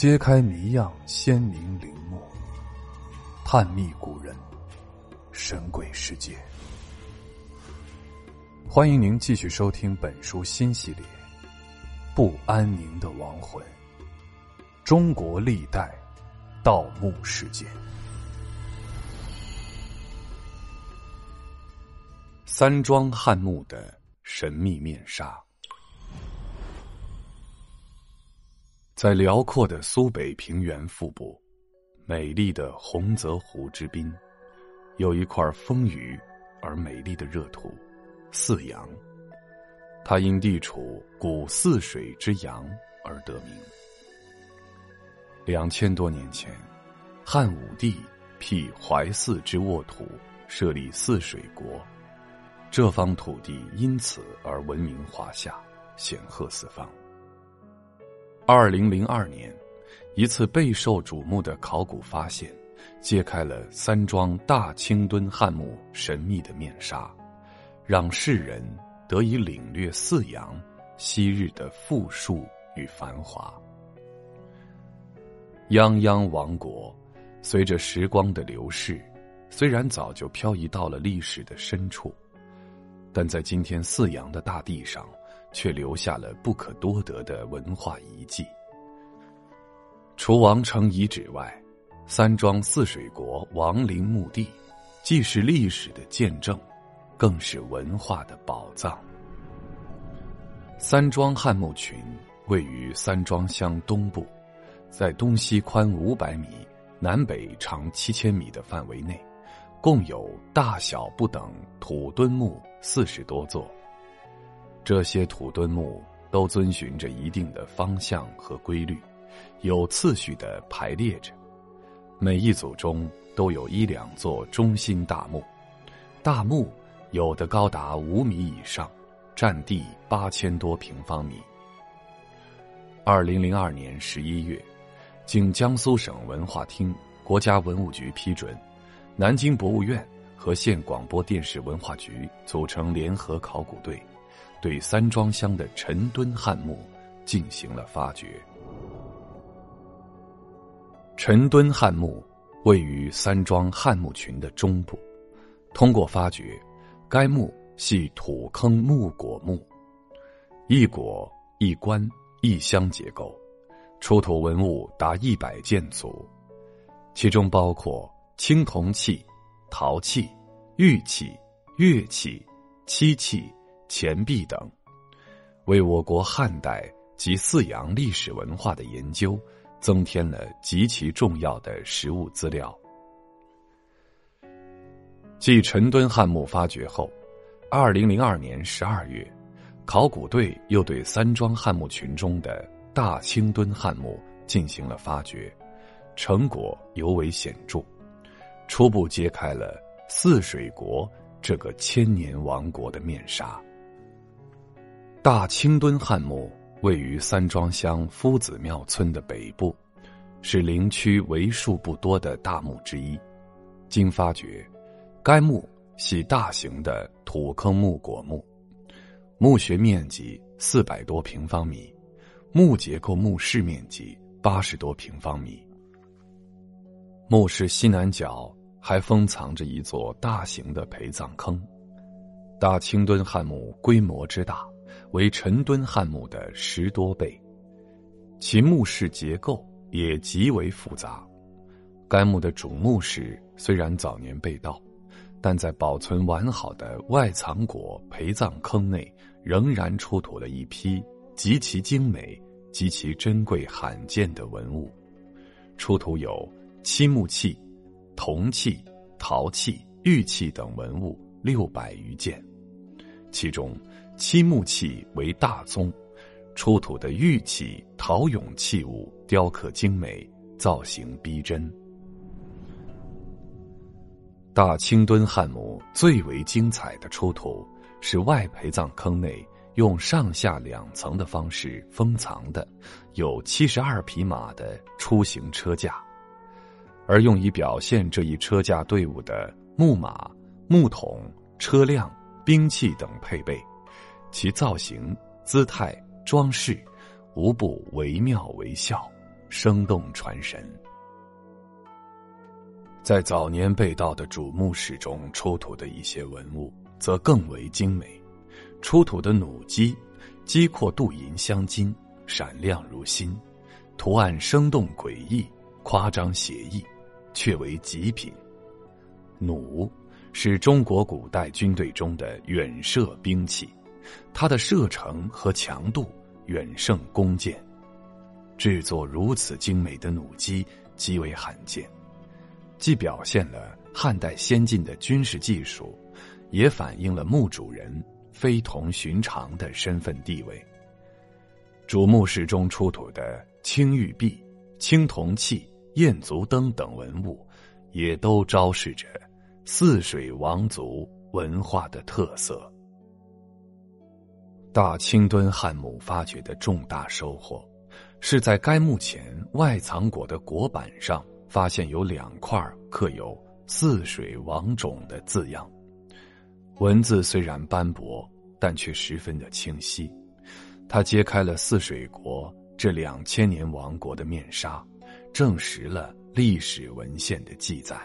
揭开谜样鲜明陵墓，探秘古人神鬼世界。欢迎您继续收听本书新系列《不安宁的亡魂：中国历代盗墓事件》。三庄汉墓的神秘面纱，在辽阔的苏北平原腹部，美丽的洪泽湖之滨，有一块丰腴而美丽的热土——泗阳。它因地处古泗水之阳而得名。两千多年前，汉武帝辟淮泗之沃土，设立泗水国。这方土地因此而闻名华夏，显赫四方。二零零二年，一次备受瞩目的考古发现，揭开了三庄大清墩汉墓神秘的面纱，让世人得以领略泗阳昔日的富庶与繁华。泱泱王国，随着时光的流逝，虽然早就漂移到了历史的深处。但在今天泗阳的大地上，却留下了不可多得的文化遗迹。除王城遗址外，三庄泗水国王陵墓地，既是历史的见证，更是文化的宝藏。三庄汉墓群位于三庄乡东部，在东西宽五百米、南北长七千米的范围内。共有大小不等土墩墓四十多座。这些土墩墓都遵循着一定的方向和规律，有次序的排列着。每一组中都有一两座中心大墓，大墓有的高达五米以上，占地八千多平方米。二零零二年十一月，经江苏省文化厅、国家文物局批准。南京博物院和县广播电视文化局组成联合考古队，对三庄乡的陈墩汉墓进行了发掘。陈墩汉墓位于三庄汉墓群的中部，通过发掘，该墓系土坑木椁墓，一椁一棺一箱结构，出土文物达一百件组，其中包括。青铜器、陶器、玉器、乐器、漆器、钱币等，为我国汉代及泗阳历史文化的研究增添了极其重要的实物资料。继陈墩汉墓发掘后，二零零二年十二月，考古队又对三庄汉墓群中的大清墩汉墓进行了发掘，成果尤为显著。初步揭开了泗水国这个千年王国的面纱。大清墩汉墓位于三庄乡夫子庙村的北部，是陵区为数不多的大墓之一。经发掘，该墓系大型的土坑木椁墓，墓穴面积四百多平方米，墓结构墓室面积八十多平方米。墓室西南角。还封藏着一座大型的陪葬坑，大清墩汉墓规模之大，为陈墩汉墓的十多倍，其墓室结构也极为复杂。该墓的主墓室虽然早年被盗，但在保存完好的外藏椁陪葬坑内，仍然出土了一批极其精美、极其珍贵罕见的文物，出土有漆木器。铜器、陶器、玉器等文物六百余件，其中漆木器为大宗，出土的玉器、陶俑器物雕刻精美，造型逼真。大清墩汉墓最为精彩的出土是外陪葬坑内用上下两层的方式封藏的，有七十二匹马的出行车架。而用以表现这一车架队伍的木马、木桶、车辆、兵器等配备，其造型、姿态、装饰，无不惟妙惟肖，生动传神。在早年被盗的主墓室中出土的一些文物，则更为精美。出土的弩机，机阔镀银镶金，闪亮如新，图案生动诡异，夸张写意，却为极品。弩是中国古代军队中的远射兵器，它的射程和强度远胜弓箭。制作如此精美的弩机极为罕见，既表现了汉代先进的军事技术，也反映了墓主人。非同寻常的身份地位。主墓室中出土的青玉璧、青铜器、燕足灯等文物，也都昭示着泗水王族文化的特色。大清墩汉墓发掘的重大收获，是在该墓前外藏椁的椁板上发现有两块刻有“泗水王冢”的字样。文字虽然斑驳，但却十分的清晰。它揭开了泗水国这两千年王国的面纱，证实了历史文献的记载。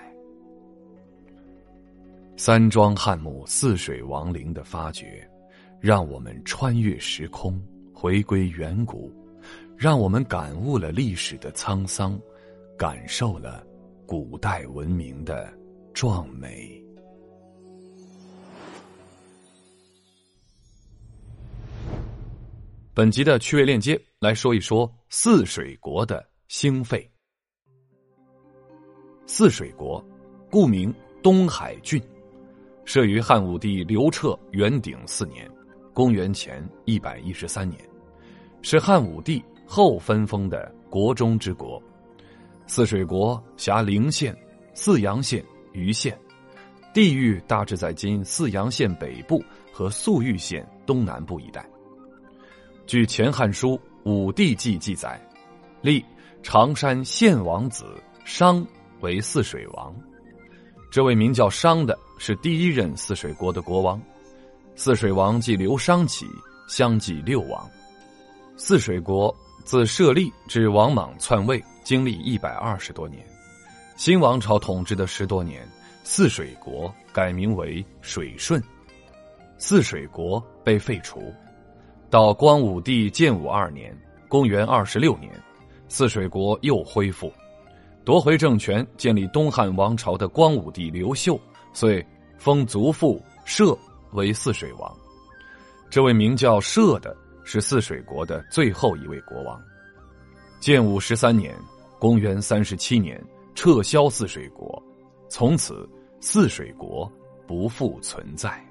三庄汉墓泗水王陵的发掘，让我们穿越时空，回归远古，让我们感悟了历史的沧桑，感受了古代文明的壮美。本集的趣味链接来说一说泗水国的兴废。泗水国，故名东海郡，设于汉武帝刘彻元鼎四年（公元前一百一十三年），是汉武帝后分封的国中之国。泗水国辖陵县、泗阳县、余县，地域大致在今泗阳县北部和宿豫县东南部一带。据《前汉书·武帝纪》记载，立常山献王子商为泗水王。这位名叫商的，是第一任泗水国的国王。泗水王继刘商起，相继六王。泗水国自设立至王莽篡位，经历一百二十多年。新王朝统治的十多年，泗水国改名为水顺，泗水国被废除。到光武帝建武二年（公元二十六年），泗水国又恢复，夺回政权，建立东汉王朝的光武帝刘秀，遂封族父社为泗水王。这位名叫社的，是泗水国的最后一位国王。建武十三年（公元三十七年），撤销泗水国，从此泗水国不复存在。